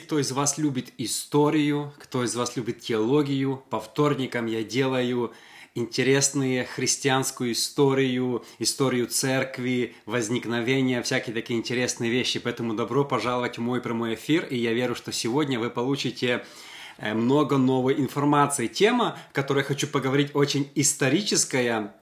Кто из вас любит историю, кто из вас любит теологию, по вторникам я делаю интересные христианскую историю, историю церкви, возникновения, всякие такие интересные вещи. Поэтому добро пожаловать в мой прямой эфир, и я верю, что сегодня вы получите э, много новой информации. Тема, о которой я хочу поговорить, очень историческая.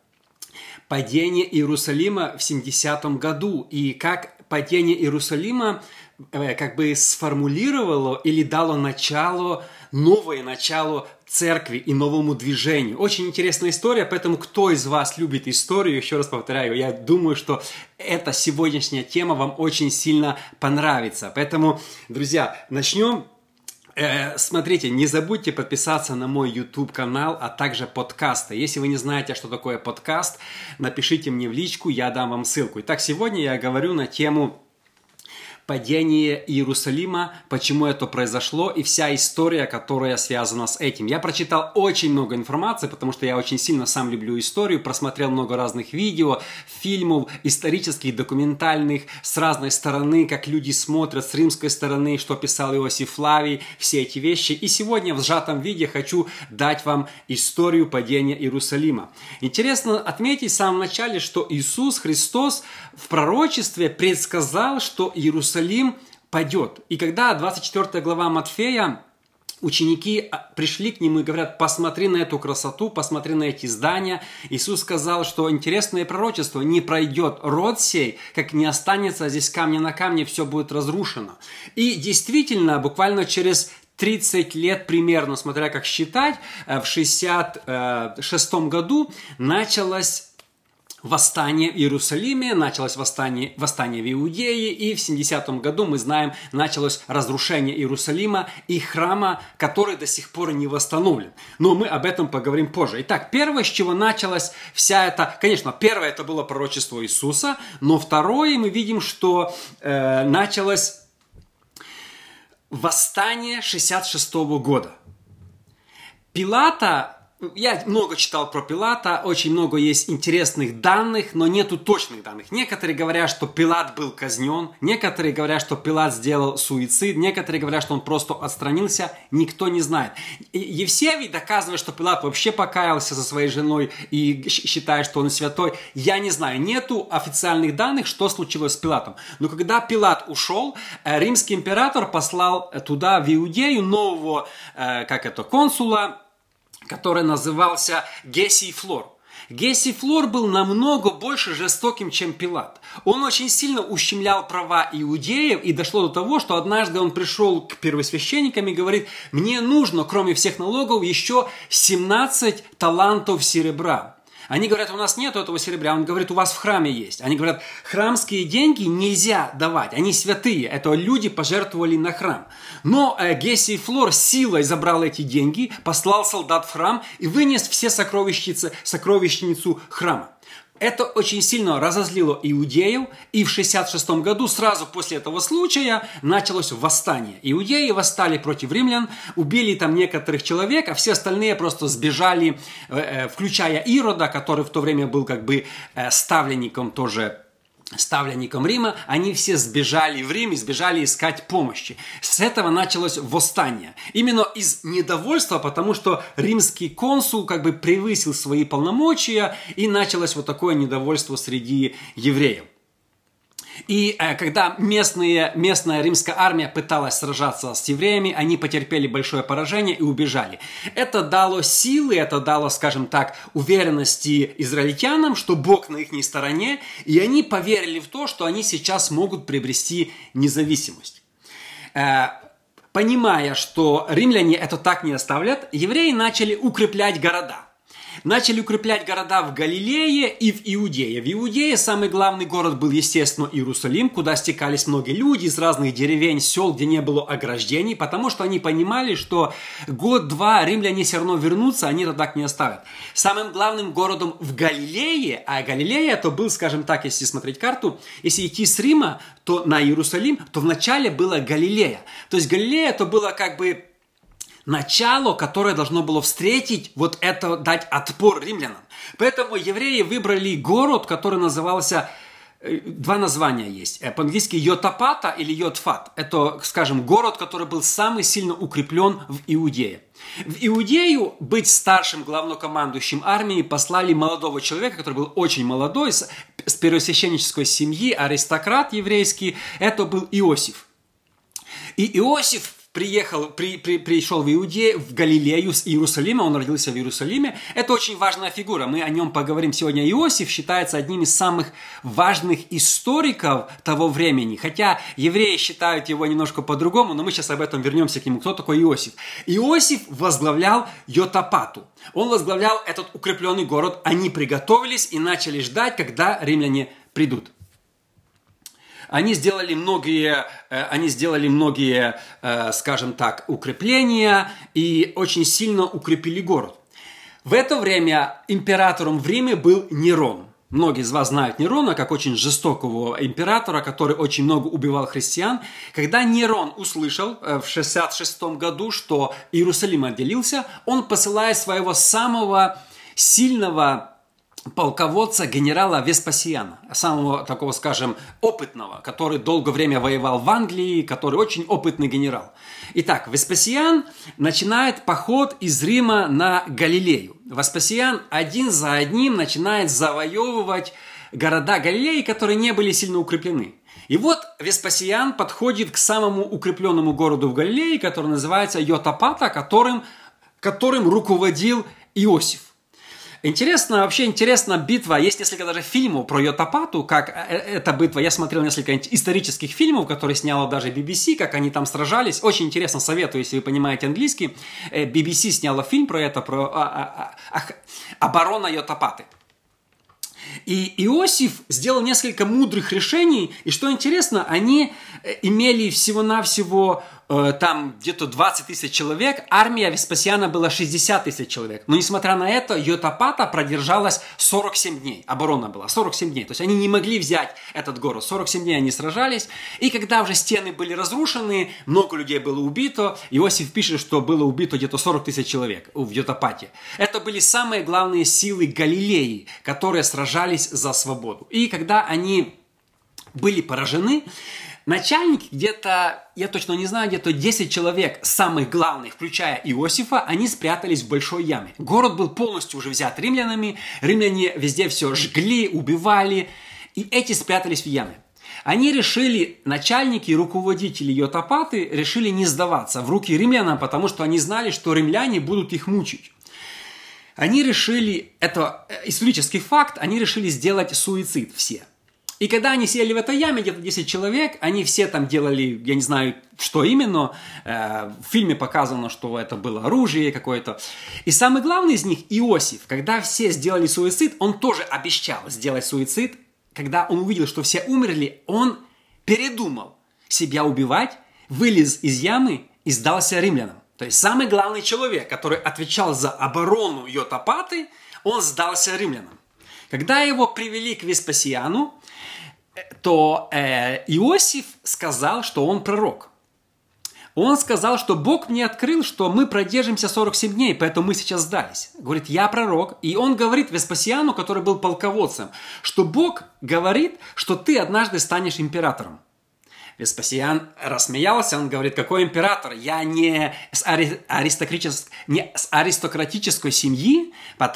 Падение Иерусалима в 70-м году и как падение Иерусалима как бы сформулировало или дало начало, новое начало церкви и новому движению. Очень интересная история, поэтому кто из вас любит историю, еще раз повторяю, я думаю, что эта сегодняшняя тема вам очень сильно понравится. Поэтому, друзья, начнем э, Смотрите, не забудьте подписаться на мой YouTube канал, а также подкасты. Если вы не знаете, что такое подкаст, напишите мне в личку, я дам вам ссылку. Итак, сегодня я говорю на тему падение Иерусалима, почему это произошло и вся история, которая связана с этим. Я прочитал очень много информации, потому что я очень сильно сам люблю историю, просмотрел много разных видео, фильмов, исторических, документальных, с разной стороны, как люди смотрят, с римской стороны, что писал Иосиф Флавий, все эти вещи. И сегодня в сжатом виде хочу дать вам историю падения Иерусалима. Интересно отметить в самом начале, что Иисус Христос в пророчестве предсказал, что Иерусалим Иерусалим падет. И когда 24 глава Матфея ученики а, пришли к нему и говорят, посмотри на эту красоту, посмотри на эти здания. Иисус сказал, что интересное пророчество, не пройдет род сей, как не останется здесь камня на камне, все будет разрушено. И действительно, буквально через 30 лет примерно, смотря как считать, э, в 66 году началось восстание в Иерусалиме, началось восстание, восстание в Иудее, и в 70-м году, мы знаем, началось разрушение Иерусалима и храма, который до сих пор не восстановлен. Но мы об этом поговорим позже. Итак, первое, с чего началась вся эта... Конечно, первое это было пророчество Иисуса, но второе мы видим, что э, началось восстание 66 -го года. Пилата я много читал про Пилата, очень много есть интересных данных, но нету точных данных. Некоторые говорят, что Пилат был казнен, некоторые говорят, что Пилат сделал суицид, некоторые говорят, что он просто отстранился, никто не знает. Евсевий доказывает, что Пилат вообще покаялся со своей женой и считает, что он святой. Я не знаю, нету официальных данных, что случилось с Пилатом. Но когда Пилат ушел, э, римский император послал туда, в Иудею, нового, э, как это, консула, который назывался Гесий Флор. Гесий Флор был намного больше жестоким, чем Пилат. Он очень сильно ущемлял права иудеев, и дошло до того, что однажды он пришел к первосвященникам и говорит, мне нужно, кроме всех налогов, еще 17 талантов серебра. Они говорят, у нас нет этого серебра. Он говорит, у вас в храме есть. Они говорят, храмские деньги нельзя давать, они святые. Это люди пожертвовали на храм. Но э, Гесий Флор силой забрал эти деньги, послал солдат в храм и вынес все сокровищницы, сокровищницу храма. Это очень сильно разозлило иудеев, и в 66 году, сразу после этого случая, началось восстание. Иудеи восстали против римлян, убили там некоторых человек, а все остальные просто сбежали, э, э, включая Ирода, который в то время был как бы э, ставленником тоже ставленником Рима, они все сбежали в Рим и сбежали искать помощи. С этого началось восстание. Именно из недовольства, потому что римский консул как бы превысил свои полномочия, и началось вот такое недовольство среди евреев. И э, когда местные, местная римская армия пыталась сражаться с евреями, они потерпели большое поражение и убежали. Это дало силы, это дало, скажем так, уверенности израильтянам, что Бог на их стороне, и они поверили в то, что они сейчас могут приобрести независимость. Э, понимая, что римляне это так не оставлят, евреи начали укреплять города – Начали укреплять города в Галилее и в Иудее. В Иудее самый главный город был, естественно, Иерусалим, куда стекались многие люди из разных деревень, сел, где не было ограждений, потому что они понимали, что год-два римляне все равно вернутся, они это так не оставят. Самым главным городом в Галилее, а Галилея это был, скажем так, если смотреть карту, если идти с Рима то на Иерусалим, то вначале было Галилея. То есть Галилея это было как бы начало, которое должно было встретить вот это, дать отпор римлянам. Поэтому евреи выбрали город, который назывался э, два названия есть. Э, по-английски Йотапата или Йотфат. Это, скажем, город, который был самый сильно укреплен в Иудее. В Иудею быть старшим главнокомандующим армии послали молодого человека, который был очень молодой, с, первосвященнической семьи, аристократ еврейский. Это был Иосиф. И Иосиф приехал, при, при, пришел в Иудею, в Галилею с Иерусалима, он родился в Иерусалиме. Это очень важная фигура, мы о нем поговорим сегодня. Иосиф считается одним из самых важных историков того времени, хотя евреи считают его немножко по-другому, но мы сейчас об этом вернемся к нему. Кто такой Иосиф? Иосиф возглавлял Йотапату. Он возглавлял этот укрепленный город, они приготовились и начали ждать, когда римляне придут. Они сделали многие, э, они сделали многие, э, скажем так, укрепления и очень сильно укрепили город. В это время императором в Риме был Нерон. Многие из вас знают Нерона как очень жестокого императора, который очень много убивал христиан. Когда Нерон услышал э, в 66 году, что Иерусалим отделился, он посылает своего самого сильного полководца генерала Веспасиана, самого такого, скажем, опытного, который долгое время воевал в Англии, который очень опытный генерал. Итак, Веспасиан начинает поход из Рима на Галилею. Веспасиан один за одним начинает завоевывать города Галилеи, которые не были сильно укреплены. И вот Веспасиан подходит к самому укрепленному городу в Галилее, который называется Йотапата, которым, которым руководил Иосиф. Интересно, вообще интересна битва. Есть несколько даже фильмов про Йотапату, как э, эта битва. Я смотрел несколько исторических фильмов, которые сняла даже BBC, как они там сражались. Очень интересно, советую, если вы понимаете английский. BBC э, сняла фильм про это, про а, а, а, оборона Йотапаты. И Иосиф сделал несколько мудрых решений, и что интересно, они имели всего-навсего Э, там где-то 20 тысяч человек, армия Веспасиана была 60 тысяч человек. Но несмотря на это, Йотапата продержалась 47 дней. Оборона была 47 дней. То есть они не могли взять этот город. 47 дней они сражались. И когда уже стены были разрушены, много людей было убито, Иосиф пишет, что было убито где-то 40 тысяч человек в Йотапате. Это были самые главные силы Галилеи, которые сражались за свободу. И когда они были поражены, Начальники где-то, я точно не знаю, где-то 10 человек, самых главных, включая Иосифа, они спрятались в большой яме. Город был полностью уже взят римлянами, римляне везде все жгли, убивали, и эти спрятались в яме. Они решили, начальники и руководители Йотапаты решили не сдаваться в руки римлянам, потому что они знали, что римляне будут их мучить. Они решили, это э, исторический факт, они решили сделать суицид все. И когда они сели в этой яме, где-то 10 человек, они все там делали, я не знаю, что именно. Э, в фильме показано, что это было оружие какое-то. И самый главный из них, Иосиф, когда все сделали суицид, он тоже обещал сделать суицид. Когда он увидел, что все умерли, он передумал себя убивать, вылез из ямы и сдался римлянам. То есть самый главный человек, который отвечал за оборону Йотапаты, он сдался римлянам. Когда его привели к Веспасиану, то э, Иосиф сказал, что он пророк. Он сказал, что Бог мне открыл, что мы продержимся 47 дней, поэтому мы сейчас сдались. Говорит, я пророк. И он говорит Веспасиану, который был полководцем, что Бог говорит, что ты однажды станешь императором. Веспасиан рассмеялся, он говорит, какой император? Я не с, ари- аристократической, не с аристократической семьи,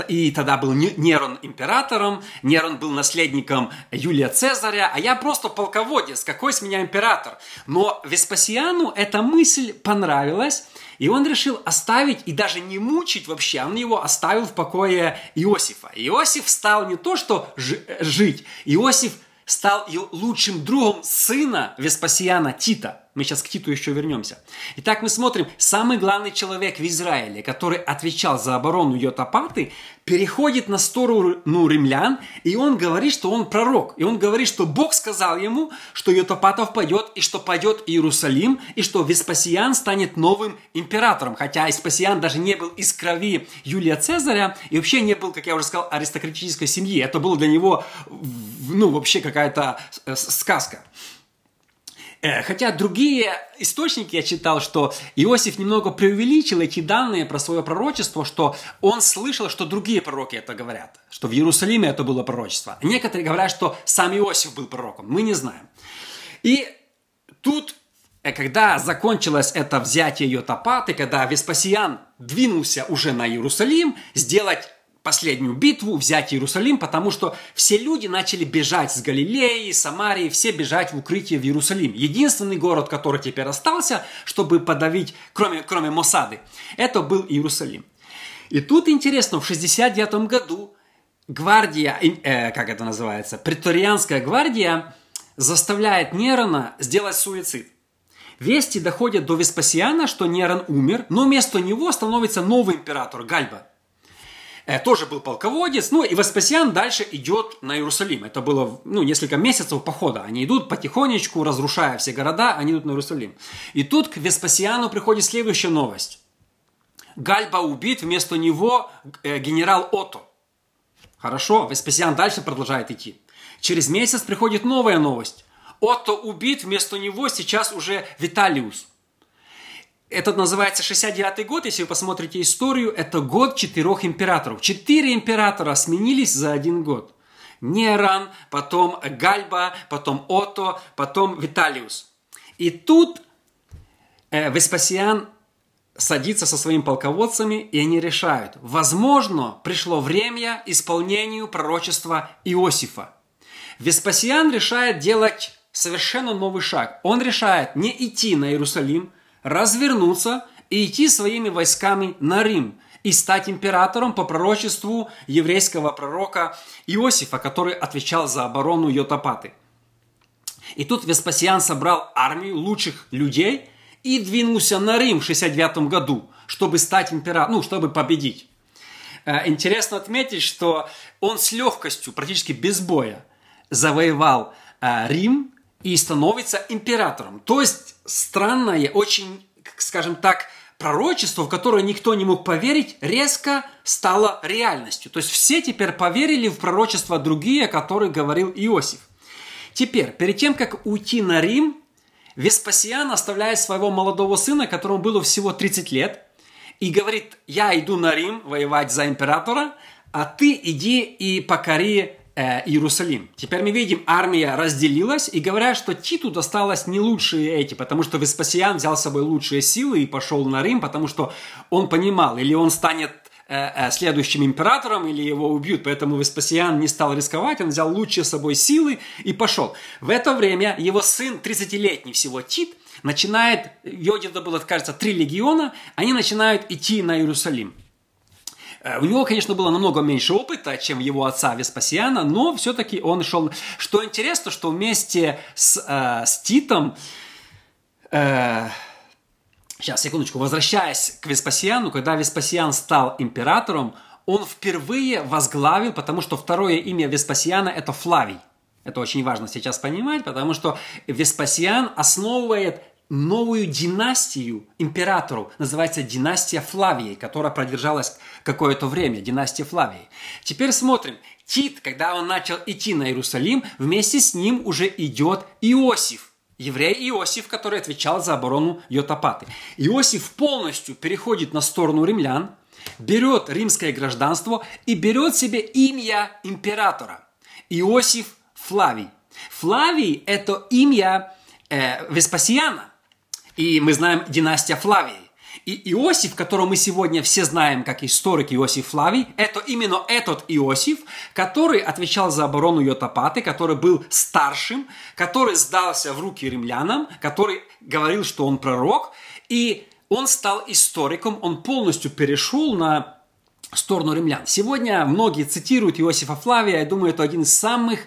и тогда был Нерон императором, Нерон был наследником Юлия Цезаря, а я просто полководец, какой с меня император? Но Веспасиану эта мысль понравилась, и он решил оставить и даже не мучить вообще, он его оставил в покое Иосифа. Иосиф стал не то что жить, Иосиф стал лучшим другом сына Веспасиана Тита – мы сейчас к Титу еще вернемся. Итак, мы смотрим, самый главный человек в Израиле, который отвечал за оборону Йотапаты, переходит на сторону римлян, и он говорит, что он пророк. И он говорит, что Бог сказал ему, что Йотапатов пойдет, и что пойдет Иерусалим, и что Веспасиан станет новым императором. Хотя Веспасиан даже не был из крови Юлия Цезаря, и вообще не был, как я уже сказал, аристократической семьи. Это было для него, ну, вообще какая-то э, сказка. Э, хотя другие источники я читал, что Иосиф немного преувеличил эти данные про свое пророчество, что он слышал, что другие пророки это говорят, что в Иерусалиме это было пророчество. Некоторые говорят, что сам Иосиф был пророком, мы не знаем. И тут, э, когда закончилось это взятие Йотапаты, когда Веспасиан двинулся уже на Иерусалим, сделать последнюю битву, взять Иерусалим, потому что все люди начали бежать с Галилеи, Самарии, все бежать в укрытие в Иерусалим. Единственный город, который теперь остался, чтобы подавить, кроме, кроме Мосады, это был Иерусалим. И тут интересно, в 69 году гвардия, э, как это называется, преторианская гвардия заставляет Нерона сделать суицид. Вести доходят до Веспасиана, что Нерон умер, но вместо него становится новый император Гальба – тоже был полководец. Ну и Веспасиан дальше идет на Иерусалим. Это было ну, несколько месяцев похода. Они идут потихонечку, разрушая все города, они идут на Иерусалим. И тут к Веспасиану приходит следующая новость. Гальба убит, вместо него э, генерал Ото. Хорошо, Веспасиан дальше продолжает идти. Через месяц приходит новая новость. Отто убит, вместо него сейчас уже Виталиус – этот называется 69 год, если вы посмотрите историю, это год четырех императоров. Четыре императора сменились за один год. Неран, потом Гальба, потом Ото, потом Виталиус. И тут э, Веспасиан садится со своими полководцами, и они решают, возможно, пришло время исполнению пророчества Иосифа. Веспасиан решает делать совершенно новый шаг. Он решает не идти на Иерусалим – развернуться и идти своими войсками на Рим и стать императором по пророчеству еврейского пророка Иосифа, который отвечал за оборону Йотапаты. И тут Веспасиан собрал армию лучших людей и двинулся на Рим в 69 году, чтобы стать императором, ну, чтобы победить. Э, интересно отметить, что он с легкостью, практически без боя, завоевал э, Рим и становится императором. То есть странное, очень, скажем так, пророчество, в которое никто не мог поверить, резко стало реальностью. То есть все теперь поверили в пророчество другие, которые говорил Иосиф. Теперь, перед тем, как уйти на Рим, Веспасиан оставляет своего молодого сына, которому было всего 30 лет, и говорит, я иду на Рим воевать за императора, а ты иди и покори э, Иерусалим. Теперь мы видим, армия разделилась, и говорят, что Титу досталось не лучшие эти, потому что Веспасиан взял с собой лучшие силы и пошел на Рим, потому что он понимал, или он станет э, э, следующим императором, или его убьют, поэтому Веспасиан не стал рисковать, он взял лучшие с собой силы и пошел. В это время его сын, 30-летний всего Тит, начинает, Йодида было, кажется, три легиона, они начинают идти на Иерусалим. Э, у него, конечно, было намного меньше опыта, чем его отца Веспасиана, но все-таки он шел... Что интересно, что вместе с, э, с Титом... Э, сейчас, секундочку. Возвращаясь к Веспасиану, когда Веспасиан стал императором, он впервые возглавил, потому что второе имя Веспасиана – это Флавий. Это очень важно сейчас понимать, потому что Веспасиан основывает новую династию императору, называется династия Флавии, которая продержалась какое-то время, династия Флавии. Теперь смотрим. Тит, когда он начал идти на Иерусалим, вместе с ним уже идет Иосиф, еврей Иосиф, который отвечал за оборону Йотапаты. Иосиф полностью переходит на сторону римлян, берет римское гражданство и берет себе имя императора. Иосиф Флавий. Флавий – это имя э, Веспасиана. И мы знаем династия Флавии. И Иосиф, которого мы сегодня все знаем как историк Иосиф Флавий, это именно этот Иосиф, который отвечал за оборону Йотапаты, который был старшим, который сдался в руки римлянам, который говорил, что он пророк, и он стал историком, он полностью перешел на сторону римлян. Сегодня многие цитируют Иосифа Флавия, я думаю, это один из самых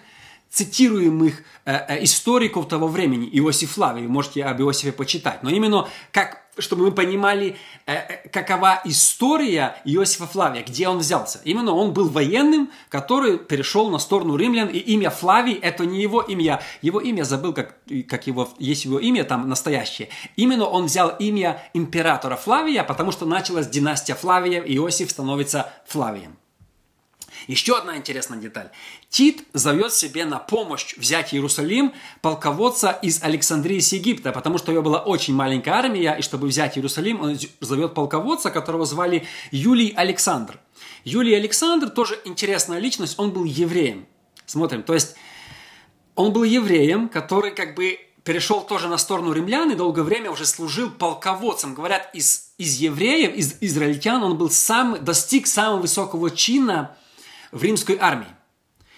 цитируемых э, э, историков того времени, Иосиф вы можете об Иосифе почитать, но именно как, чтобы мы понимали, э, какова история Иосифа Флавия, где он взялся. Именно он был военным, который перешел на сторону римлян, и имя Флавий – это не его имя, его имя забыл, как, как его, есть его имя там настоящее. Именно он взял имя императора Флавия, потому что началась династия Флавия, и Иосиф становится Флавием. Еще одна интересная деталь. Тит зовет себе на помощь взять Иерусалим полководца из Александрии с Египта, потому что у него была очень маленькая армия, и чтобы взять Иерусалим, он зовет полководца, которого звали Юлий Александр. Юлий Александр тоже интересная личность, он был евреем. Смотрим, то есть он был евреем, который как бы перешел тоже на сторону римлян и долгое время уже служил полководцем. Говорят, из, из евреев, из израильтян он был сам, достиг самого высокого чина в римской армии.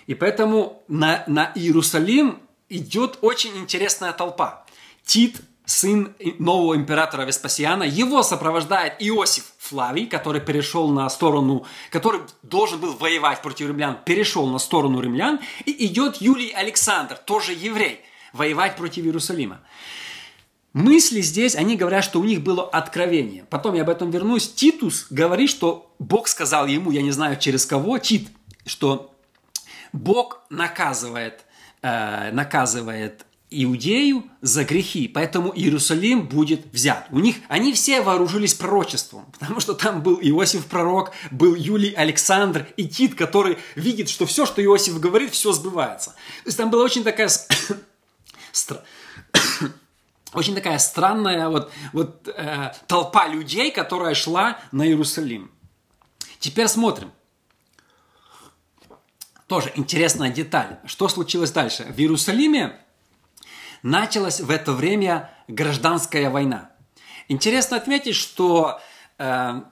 И поэтому на, на Иерусалим идет очень интересная толпа. Тит, сын нового императора Веспасиана, его сопровождает Иосиф Флавий, который перешел на сторону, который должен был воевать против римлян, перешел на сторону римлян, и идет Юлий Александр, тоже еврей, воевать против Иерусалима. Мысли здесь, они говорят, что у них было откровение. Потом я об этом вернусь. Титус говорит, что Бог сказал ему, я не знаю через кого, Тит, что Бог наказывает, э, наказывает Иудею за грехи, поэтому Иерусалим будет взят. У них, они все вооружились пророчеством, потому что там был Иосиф пророк, был Юлий Александр и Тит, который видит, что все, что Иосиф говорит, все сбывается. То есть там была очень такая очень такая странная вот, вот э, толпа людей, которая шла на Иерусалим. Теперь смотрим. Тоже интересная деталь. Что случилось дальше? В Иерусалиме началась в это время гражданская война. Интересно отметить, что э,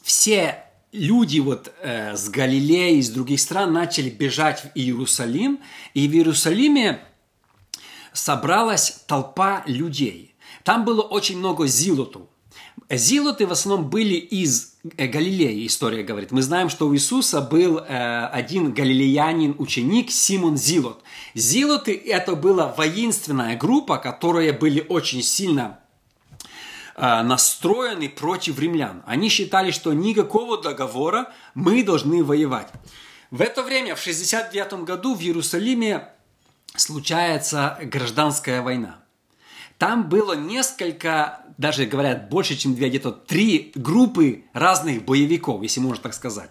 все люди вот э, с Галилеи, из других стран начали бежать в Иерусалим, и в Иерусалиме собралась толпа людей. Там было очень много зилотов. Зилоты в основном были из э, Галилеи, история говорит. Мы знаем, что у Иисуса был э, один галилеянин, ученик Симон Зилот. Зилоты – это была воинственная группа, которые были очень сильно э, настроены против римлян. Они считали, что никакого договора мы должны воевать. В это время, в 69 году в Иерусалиме случается гражданская война. Там было несколько даже говорят больше, чем две, где-то три группы разных боевиков, если можно так сказать.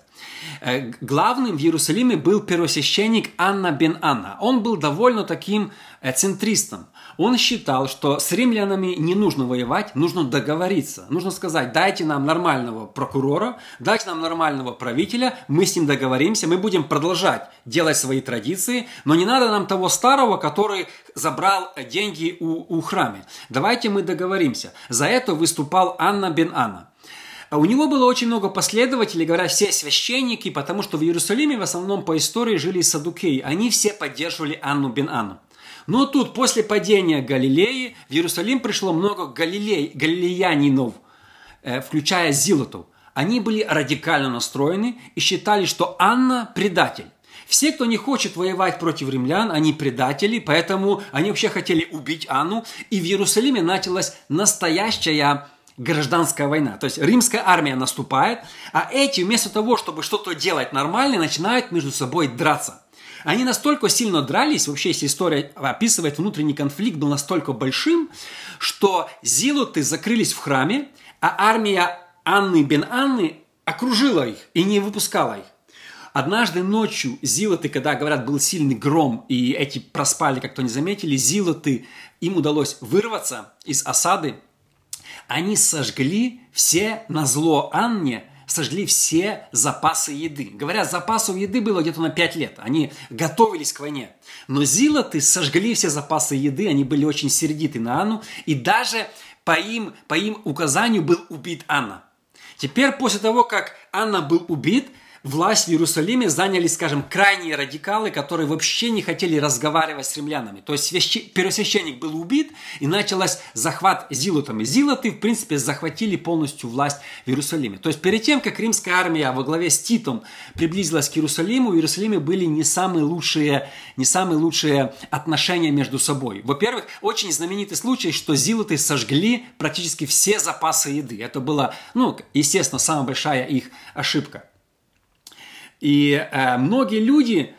Э, главным в Иерусалиме был первосвященник Анна бен Анна. Он был довольно таким э, центристом. Он считал, что с римлянами не нужно воевать, нужно договориться. Нужно сказать, дайте нам нормального прокурора, дайте нам нормального правителя, мы с ним договоримся, мы будем продолжать делать свои традиции, но не надо нам того старого, который забрал деньги у, у храме. Давайте мы договоримся. За это выступал Анна бен Анна. А у него было очень много последователей, говорят, все священники, потому что в Иерусалиме в основном по истории жили садукеи. Они все поддерживали Анну бен Анну. Но тут, после падения Галилеи, в Иерусалим пришло много галилей, галилеянинов, э, включая зилотов. Они были радикально настроены и считали, что Анна – предатель. Все, кто не хочет воевать против римлян, они предатели, поэтому они вообще хотели убить Анну. И в Иерусалиме началась настоящая гражданская война. То есть римская армия наступает, а эти вместо того, чтобы что-то делать нормально, начинают между собой драться. Они настолько сильно дрались, вообще если история описывает, внутренний конфликт был настолько большим, что зилоты закрылись в храме, а армия Анны бен Анны окружила их и не выпускала их. Однажды ночью зилоты, когда, говорят, был сильный гром, и эти проспали, как то не заметили, зилоты, им удалось вырваться из осады, они сожгли все на зло Анне – сожгли все запасы еды. Говорят, запасов еды было где-то на 5 лет. Они готовились к войне. Но зилоты сожгли все запасы еды, они были очень сердиты на Анну. И даже по им, по им указанию был убит Анна. Теперь, после того, как Анна был убит, власть в Иерусалиме заняли, скажем, крайние радикалы, которые вообще не хотели разговаривать с римлянами. То есть свящ... первосвященник был убит, и началась захват зилотами. Зилоты, в принципе, захватили полностью власть в Иерусалиме. То есть перед тем, как римская армия во главе с Титом приблизилась к Иерусалиму, в Иерусалиме были не самые лучшие, не самые лучшие отношения между собой. Во-первых, очень знаменитый случай, что зилоты сожгли практически все запасы еды. Это была, ну, естественно, самая большая их ошибка. И э, многие люди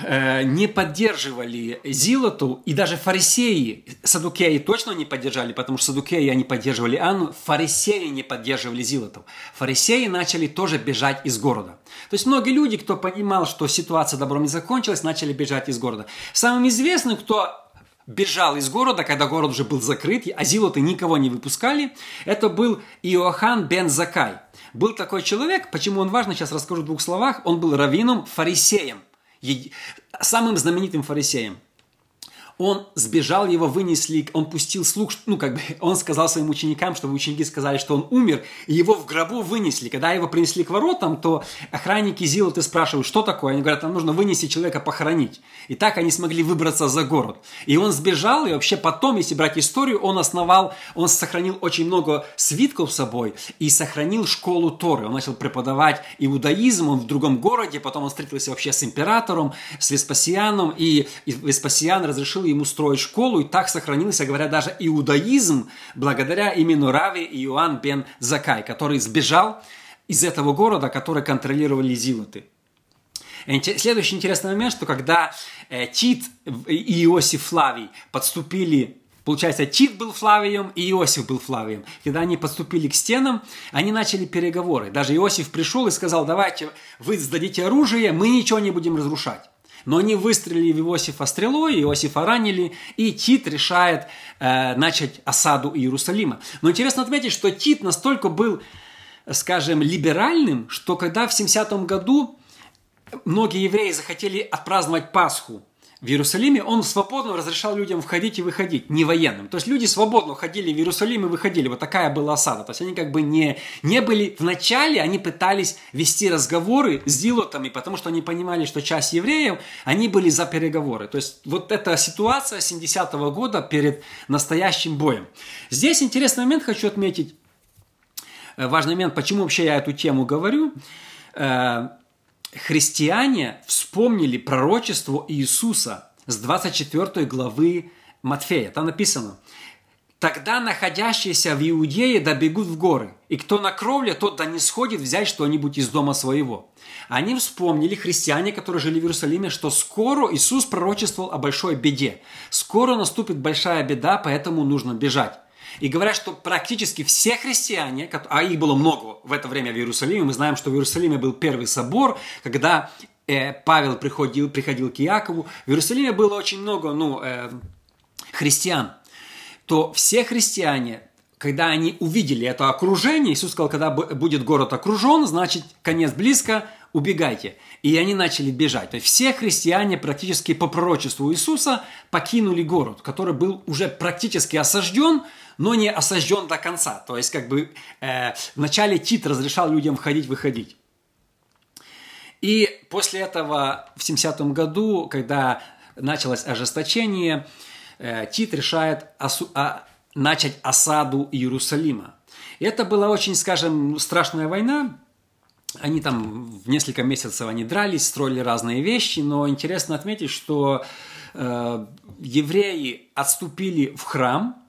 э, не поддерживали Зилоту, и даже фарисеи, садукеи точно не поддержали, потому что садукеи они поддерживали Анну, фарисеи не поддерживали Зилоту. Фарисеи начали тоже бежать из города. То есть многие люди, кто понимал, что ситуация добром не закончилась, начали бежать из города. Самым известным, кто бежал из города, когда город уже был закрыт, а зилоты никого не выпускали, это был Иоанн бен Закай. Был такой человек, почему он важно, сейчас расскажу в двух словах, он был раввином, фарисеем, самым знаменитым фарисеем он сбежал, его вынесли, он пустил слух, ну, как бы, он сказал своим ученикам, чтобы ученики сказали, что он умер, и его в гробу вынесли. Когда его принесли к воротам, то охранники Зилоты спрашивают, что такое? Они говорят, нам нужно вынести человека похоронить. И так они смогли выбраться за город. И он сбежал, и вообще потом, если брать историю, он основал, он сохранил очень много свитков с собой и сохранил школу Торы. Он начал преподавать иудаизм, он в другом городе, потом он встретился вообще с императором, с Веспасианом, и Веспасиан разрешил разрешил ему строить школу, и так сохранился, говоря, даже иудаизм, благодаря именно Раве Иоанн бен Закай, который сбежал из этого города, который контролировали зилоты. Следующий интересный момент, что когда э, Тит и Иосиф Флавий подступили Получается, Тит был Флавием и Иосиф был Флавием. Когда они подступили к стенам, они начали переговоры. Даже Иосиф пришел и сказал, давайте вы сдадите оружие, мы ничего не будем разрушать. Но они выстрелили в Иосифа стрелой, Иосифа ранили, и Тит решает э, начать осаду Иерусалима. Но интересно отметить, что Тит настолько был, скажем, либеральным, что когда в 70-м году многие евреи захотели отпраздновать Пасху, в Иерусалиме, он свободно разрешал людям входить и выходить, не военным. То есть люди свободно ходили в Иерусалим и выходили. Вот такая была осада. То есть они как бы не, не были... Вначале они пытались вести разговоры с зилотами, потому что они понимали, что часть евреев, они были за переговоры. То есть вот эта ситуация 70-го года перед настоящим боем. Здесь интересный момент хочу отметить. Э, важный момент, почему вообще я эту тему говорю э, христиане вспомнили пророчество Иисуса с 24 главы Матфея. Там написано, «Тогда находящиеся в Иудее добегут в горы, и кто на кровле, тот да не сходит взять что-нибудь из дома своего». Они вспомнили, христиане, которые жили в Иерусалиме, что скоро Иисус пророчествовал о большой беде. Скоро наступит большая беда, поэтому нужно бежать. И говорят, что практически все христиане, а их было много в это время в Иерусалиме, мы знаем, что в Иерусалиме был первый собор, когда э, Павел приходил, приходил к Иакову, в Иерусалиме было очень много ну, э, христиан, то все христиане, когда они увидели это окружение, Иисус сказал, когда будет город окружен, значит, конец близко, убегайте. И они начали бежать. То есть все христиане практически по пророчеству Иисуса покинули город, который был уже практически осажден, но не осажден до конца. То есть, как бы э, вначале Тит разрешал людям входить-выходить. И после этого в 70-м году, когда началось ожесточение, э, Тит решает осу- а, начать осаду Иерусалима. И это была очень, скажем, страшная война. Они там в несколько месяцев они дрались, строили разные вещи, но интересно отметить, что э, евреи отступили в храм,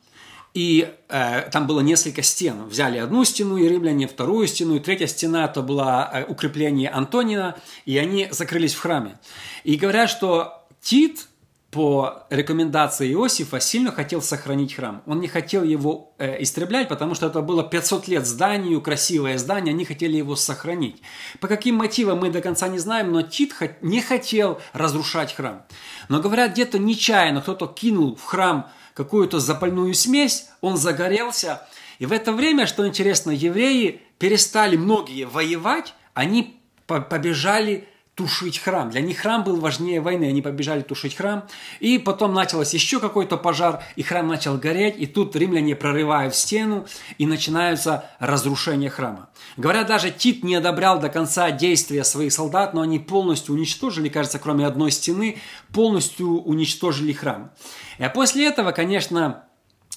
и э, там было несколько стен. Взяли одну стену, и римляне вторую стену, и третья стена это было э, укрепление Антонина, и они закрылись в храме. И говорят, что Тит по рекомендации Иосифа сильно хотел сохранить храм. Он не хотел его э, истреблять, потому что это было 500 лет зданию, красивое здание, они хотели его сохранить. По каким мотивам мы до конца не знаем, но Тит не хотел разрушать храм. Но говорят, где-то нечаянно кто-то кинул в храм какую-то запальную смесь, он загорелся. И в это время, что интересно, евреи перестали многие воевать, они побежали тушить храм. Для них храм был важнее войны. Они побежали тушить храм. И потом началось еще какой-то пожар, и храм начал гореть. И тут римляне прорывают стену, и начинаются разрушения храма. Говорят, даже Тит не одобрял до конца действия своих солдат, но они полностью уничтожили, кажется, кроме одной стены, полностью уничтожили храм. И после этого, конечно,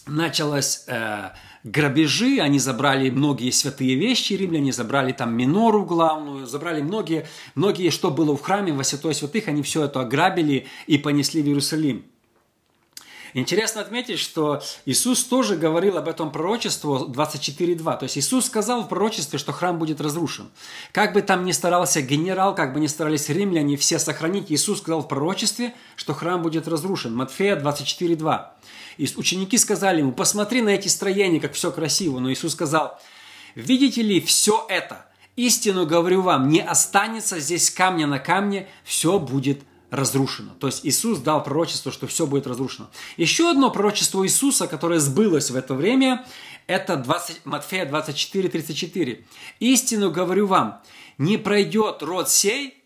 началось э, грабежи, они забрали многие святые вещи, римляне забрали там минору главную, забрали многие, многие, что было в храме, во святой святых, они все это ограбили и понесли в Иерусалим. Интересно отметить, что Иисус тоже говорил об этом пророчестве 24.2. То есть Иисус сказал в пророчестве, что храм будет разрушен. Как бы там ни старался генерал, как бы ни старались римляне все сохранить, Иисус сказал в пророчестве, что храм будет разрушен. Матфея 24.2. И ученики сказали ему, посмотри на эти строения, как все красиво. Но Иисус сказал, видите ли все это? Истину говорю вам, не останется здесь камня на камне, все будет разрушено. То есть Иисус дал пророчество, что все будет разрушено. Еще одно пророчество Иисуса, которое сбылось в это время, это 20, Матфея 24, 34. «Истину говорю вам, не пройдет род сей,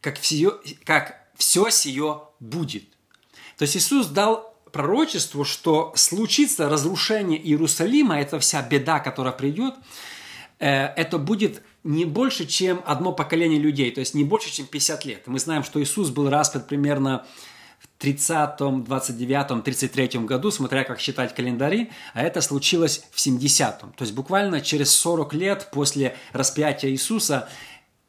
как все, как все сие будет». То есть Иисус дал пророчеству, что случится разрушение Иерусалима, это вся беда, которая придет, э, это будет не больше, чем одно поколение людей, то есть не больше, чем 50 лет. Мы знаем, что Иисус был распят примерно в 30, 29, 33 году, смотря как считать календари, а это случилось в 70-м. То есть буквально через 40 лет после распятия Иисуса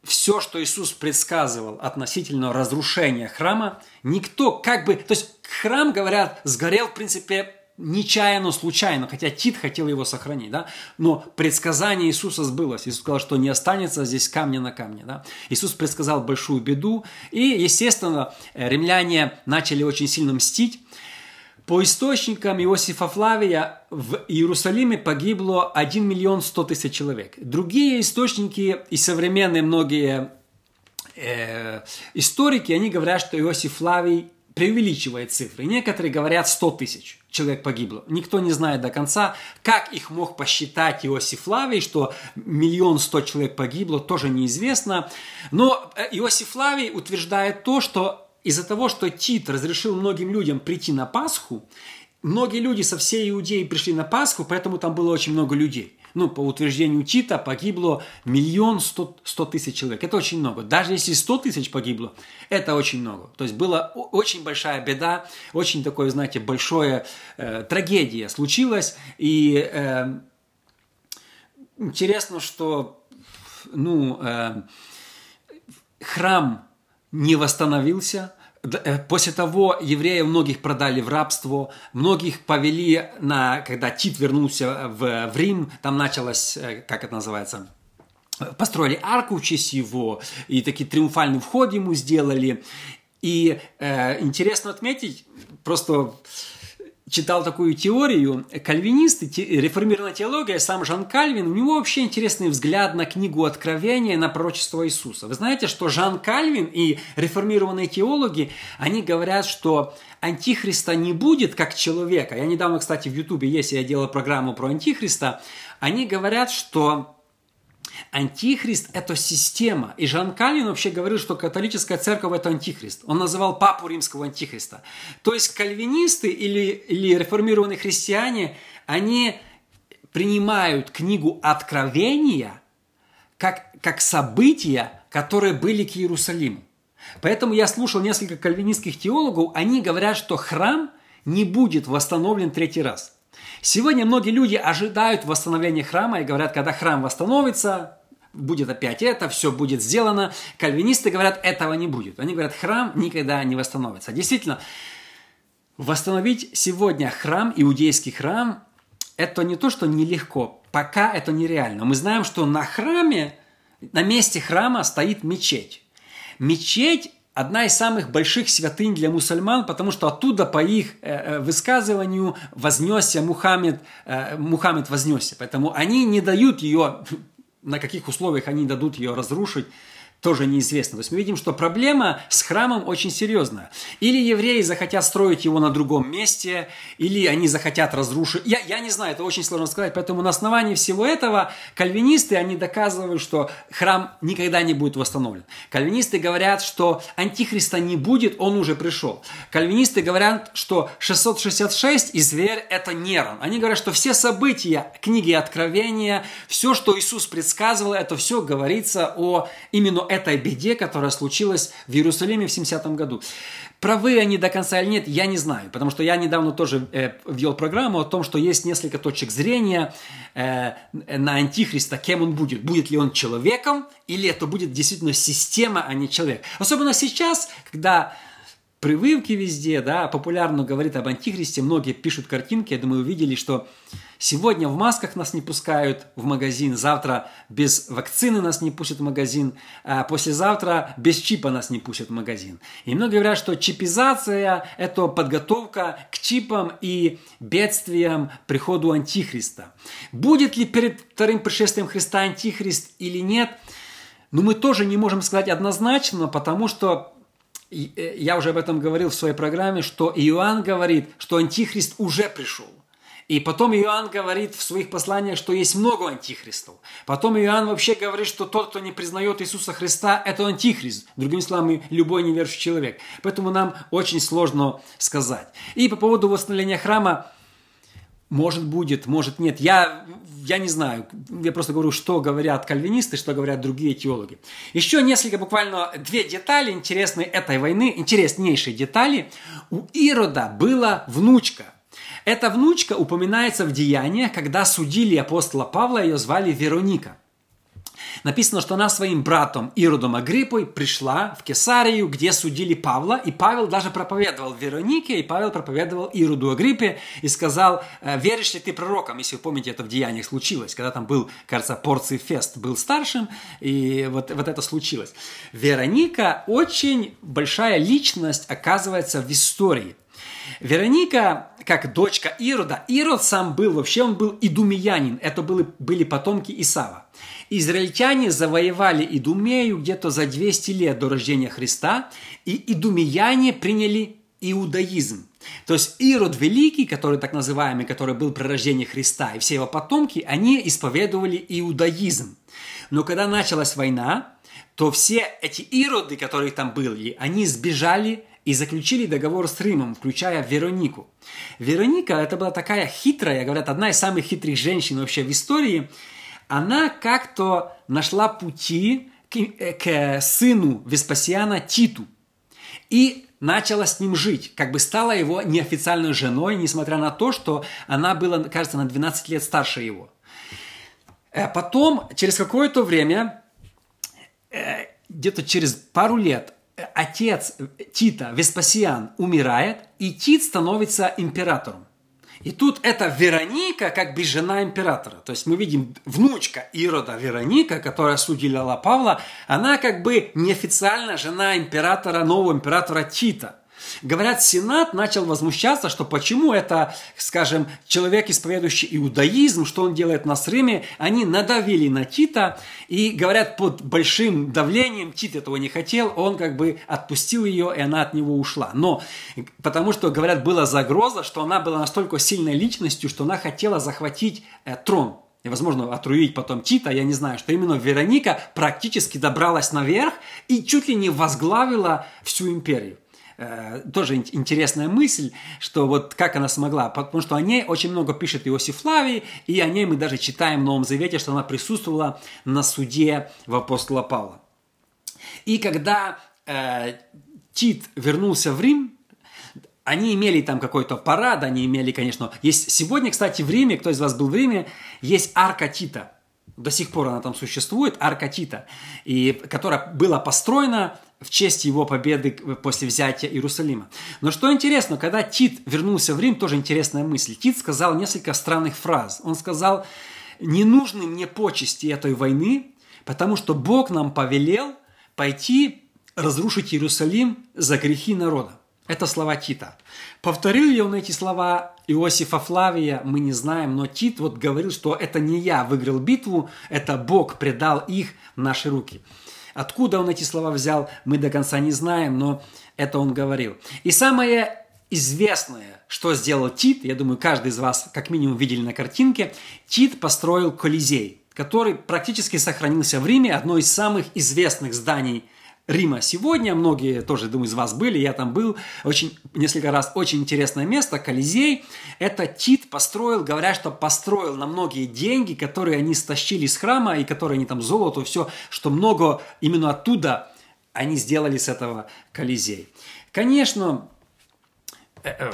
все, что Иисус предсказывал относительно разрушения храма, никто как бы... То есть храм, говорят, сгорел, в принципе, нечаянно, случайно, хотя Тит хотел его сохранить, да, но предсказание Иисуса сбылось. Иисус сказал, что не останется здесь камня на камне, да. Иисус предсказал большую беду, и, естественно, римляне начали очень сильно мстить. По источникам Иосифа Флавия в Иерусалиме погибло 1 миллион 100 тысяч человек. Другие источники и современные многие э, историки, они говорят, что Иосиф Флавий преувеличивает цифры. Некоторые говорят 100 тысяч человек погибло. Никто не знает до конца, как их мог посчитать Иосиф Флавий, что миллион сто человек погибло, тоже неизвестно. Но э, Иосиф Флавий утверждает то, что из-за того, что Тит разрешил многим людям прийти на Пасху, многие люди со всей Иудеи пришли на Пасху, поэтому там было очень много людей ну, по утверждению Тита, погибло миллион сто, тысяч человек. Это очень много. Даже если сто тысяч погибло, это очень много. То есть была очень большая беда, очень такое, знаете, большое э, трагедия случилась. И э, интересно, что ну, э, храм не восстановился – после того евреев многих продали в рабство, многих повели на, когда Тит вернулся в, в Рим, там началось, э, как это называется, построили арку в честь его, и такие триумфальный вход ему сделали. И э, интересно отметить, просто читал такую теорию, кальвинисты, реформированная теология, сам Жан Кальвин, у него вообще интересный взгляд на книгу Откровения, на пророчество Иисуса. Вы знаете, что Жан Кальвин и реформированные теологи, они говорят, что Антихриста не будет как человека. Я недавно, кстати, в Ютубе есть, я делал программу про Антихриста. Они говорят, что Антихрист – это система. И Жан Калин вообще говорил, что католическая церковь – это антихрист. Он называл папу римского антихриста. То есть кальвинисты или, или реформированные христиане, они принимают книгу Откровения как, как события, которые были к Иерусалиму. Поэтому я слушал несколько кальвинистских теологов, они говорят, что храм не будет восстановлен третий раз. Сегодня многие люди ожидают восстановления храма и говорят, когда храм восстановится, будет опять это, все будет сделано. Кальвинисты говорят, этого не будет. Они говорят, храм никогда не восстановится. Действительно, восстановить сегодня храм, иудейский храм, это не то, что нелегко, пока это нереально. Мы знаем, что на храме, на месте храма стоит мечеть. Мечеть одна из самых больших святынь для мусульман, потому что оттуда по их э, э, высказыванию вознесся Мухаммед, э, Мухаммед вознесся. Поэтому они не дают ее, на каких условиях они дадут ее разрушить, тоже неизвестно. То есть мы видим, что проблема с храмом очень серьезная. Или евреи захотят строить его на другом месте, или они захотят разрушить. Я, я не знаю, это очень сложно сказать. Поэтому на основании всего этого кальвинисты, они доказывают, что храм никогда не будет восстановлен. Кальвинисты говорят, что антихриста не будет, он уже пришел. Кальвинисты говорят, что 666 и зверь – это Нерон. Они говорят, что все события книги Откровения, все, что Иисус предсказывал, это все говорится о именно этой беде, которая случилась в Иерусалиме в 70-м году. Правы они до конца или нет, я не знаю, потому что я недавно тоже э, ввел программу о том, что есть несколько точек зрения э, на Антихриста, кем он будет. Будет ли он человеком, или это будет действительно система, а не человек. Особенно сейчас, когда прививки везде, да, популярно говорит об антихристе, многие пишут картинки, я думаю, увидели, что Сегодня в масках нас не пускают в магазин, завтра без вакцины нас не пустят в магазин, а послезавтра без чипа нас не пустят в магазин. И многие говорят, что чипизация – это подготовка к чипам и бедствиям приходу Антихриста. Будет ли перед вторым пришествием Христа Антихрист или нет, ну мы тоже не можем сказать однозначно, потому что э, я уже об этом говорил в своей программе, что Иоанн говорит, что Антихрист уже пришел. И потом Иоанн говорит в своих посланиях, что есть много антихристов. Потом Иоанн вообще говорит, что тот, кто не признает Иисуса Христа, это антихрист. Другими словами, любой неверующий человек. Поэтому нам очень сложно сказать. И по поводу восстановления храма, может будет, может нет. Я, я не знаю. Я просто говорю, что говорят кальвинисты, что говорят другие теологи. Еще несколько, буквально две детали интересные этой войны, интереснейшие детали. У Ирода была внучка. Эта внучка упоминается в Деяниях, когда судили апостола Павла, ее звали Вероника. Написано, что она своим братом Иродом Агриппой пришла в Кесарию, где судили Павла, и Павел даже проповедовал Веронике, и Павел проповедовал Ироду Агриппе и сказал, «Э, веришь ли ты пророкам? Если вы помните, это в Деяниях случилось, когда там был, кажется, Порций Фест был старшим, и вот, вот это случилось. Вероника очень большая личность оказывается в истории – Вероника, как дочка Ирода, Ирод сам был, вообще он был идумиянин, это были, были потомки Исава. Израильтяне завоевали Идумею где-то за 200 лет до рождения Христа, и идумияне приняли иудаизм. То есть Ирод Великий, который так называемый, который был при рождении Христа, и все его потомки, они исповедовали иудаизм. Но когда началась война, то все эти ироды, которые там были, они сбежали и заключили договор с Римом, включая Веронику. Вероника это была такая хитрая, говорят, одна из самых хитрых женщин вообще в истории. Она как-то нашла пути к, э, к сыну Веспасиана Титу и начала с ним жить, как бы стала его неофициальной женой, несмотря на то, что она была, кажется, на 12 лет старше его. Э, потом, через какое-то время, э, где-то через пару лет, отец Тита, Веспасиан, умирает, и Тит становится императором. И тут эта Вероника как бы жена императора. То есть мы видим внучка Ирода Вероника, которая судила Павла, она как бы неофициально жена императора, нового императора Тита – Говорят, Сенат начал возмущаться, что почему это, скажем, человек, исповедующий иудаизм, что он делает на Сриме, они надавили на Тита, и говорят, под большим давлением Тит этого не хотел, он как бы отпустил ее, и она от него ушла. Но потому что, говорят, была загроза, что она была настолько сильной личностью, что она хотела захватить э, трон и, возможно, отруить потом Тита, я не знаю, что именно Вероника практически добралась наверх и чуть ли не возглавила всю империю. Э, тоже интересная мысль, что вот как она смогла, потому что о ней очень много пишет Иосиф Флавий, и о ней мы даже читаем в Новом Завете, что она присутствовала на суде в апостола Павла. И когда э, Тит вернулся в Рим, они имели там какой-то парад, они имели, конечно, есть сегодня, кстати, в Риме, кто из вас был в Риме, есть арка Тита. До сих пор она там существует, арка Тита, и, которая была построена в честь его победы после взятия Иерусалима. Но что интересно, когда Тит вернулся в Рим, тоже интересная мысль. Тит сказал несколько странных фраз. Он сказал, не нужны мне почести этой войны, потому что Бог нам повелел пойти разрушить Иерусалим за грехи народа. Это слова Тита. Повторил ли он эти слова Иосифа Флавия, мы не знаем, но Тит вот говорил, что это не я выиграл битву, это Бог предал их в наши руки. Откуда он эти слова взял, мы до конца не знаем, но это он говорил. И самое известное, что сделал Тит, я думаю, каждый из вас как минимум видели на картинке, Тит построил Колизей, который практически сохранился в Риме, одно из самых известных зданий Рима сегодня. Многие тоже, думаю, из вас были, я там был очень, несколько раз. Очень интересное место, Колизей. Это Тит построил, говорят, что построил на многие деньги, которые они стащили из храма, и которые они там золото, все, что много именно оттуда они сделали с этого Колизей. Конечно, э, э,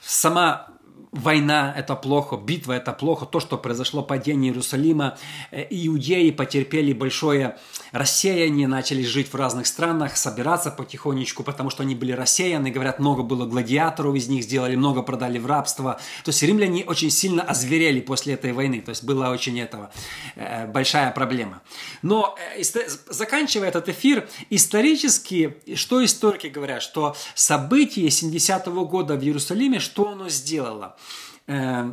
сама война – это плохо, битва – это плохо, то, что произошло падение Иерусалима, э, иудеи потерпели большое рассеяние, начали жить в разных странах, собираться потихонечку, потому что они были рассеяны, говорят, много было гладиаторов из них, сделали много, продали в рабство. То есть римляне очень сильно озверели после этой войны, то есть была очень этого э, большая проблема. Но э, заканчивая этот эфир, исторически, что историки говорят, что событие 70-го года в Иерусалиме, что оно сделало? Э,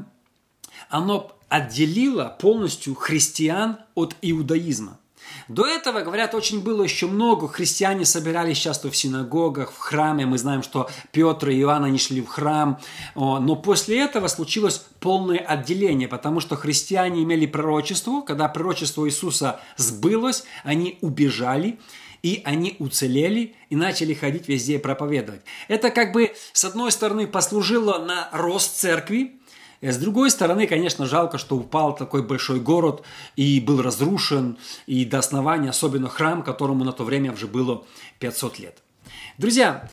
оно отделило полностью христиан от иудаизма. До этого, говорят, очень было еще много. Христиане собирались часто в синагогах, в храме. Мы знаем, что Петр и Иоанн, они шли в храм. Но после этого случилось полное отделение, потому что христиане имели пророчество. Когда пророчество Иисуса сбылось, они убежали и они уцелели и начали ходить везде и проповедовать. Это как бы, с одной стороны, послужило на рост церкви, и с другой стороны, конечно, жалко, что упал такой большой город и был разрушен, и до основания, особенно храм, которому на то время уже было 500 лет. Друзья,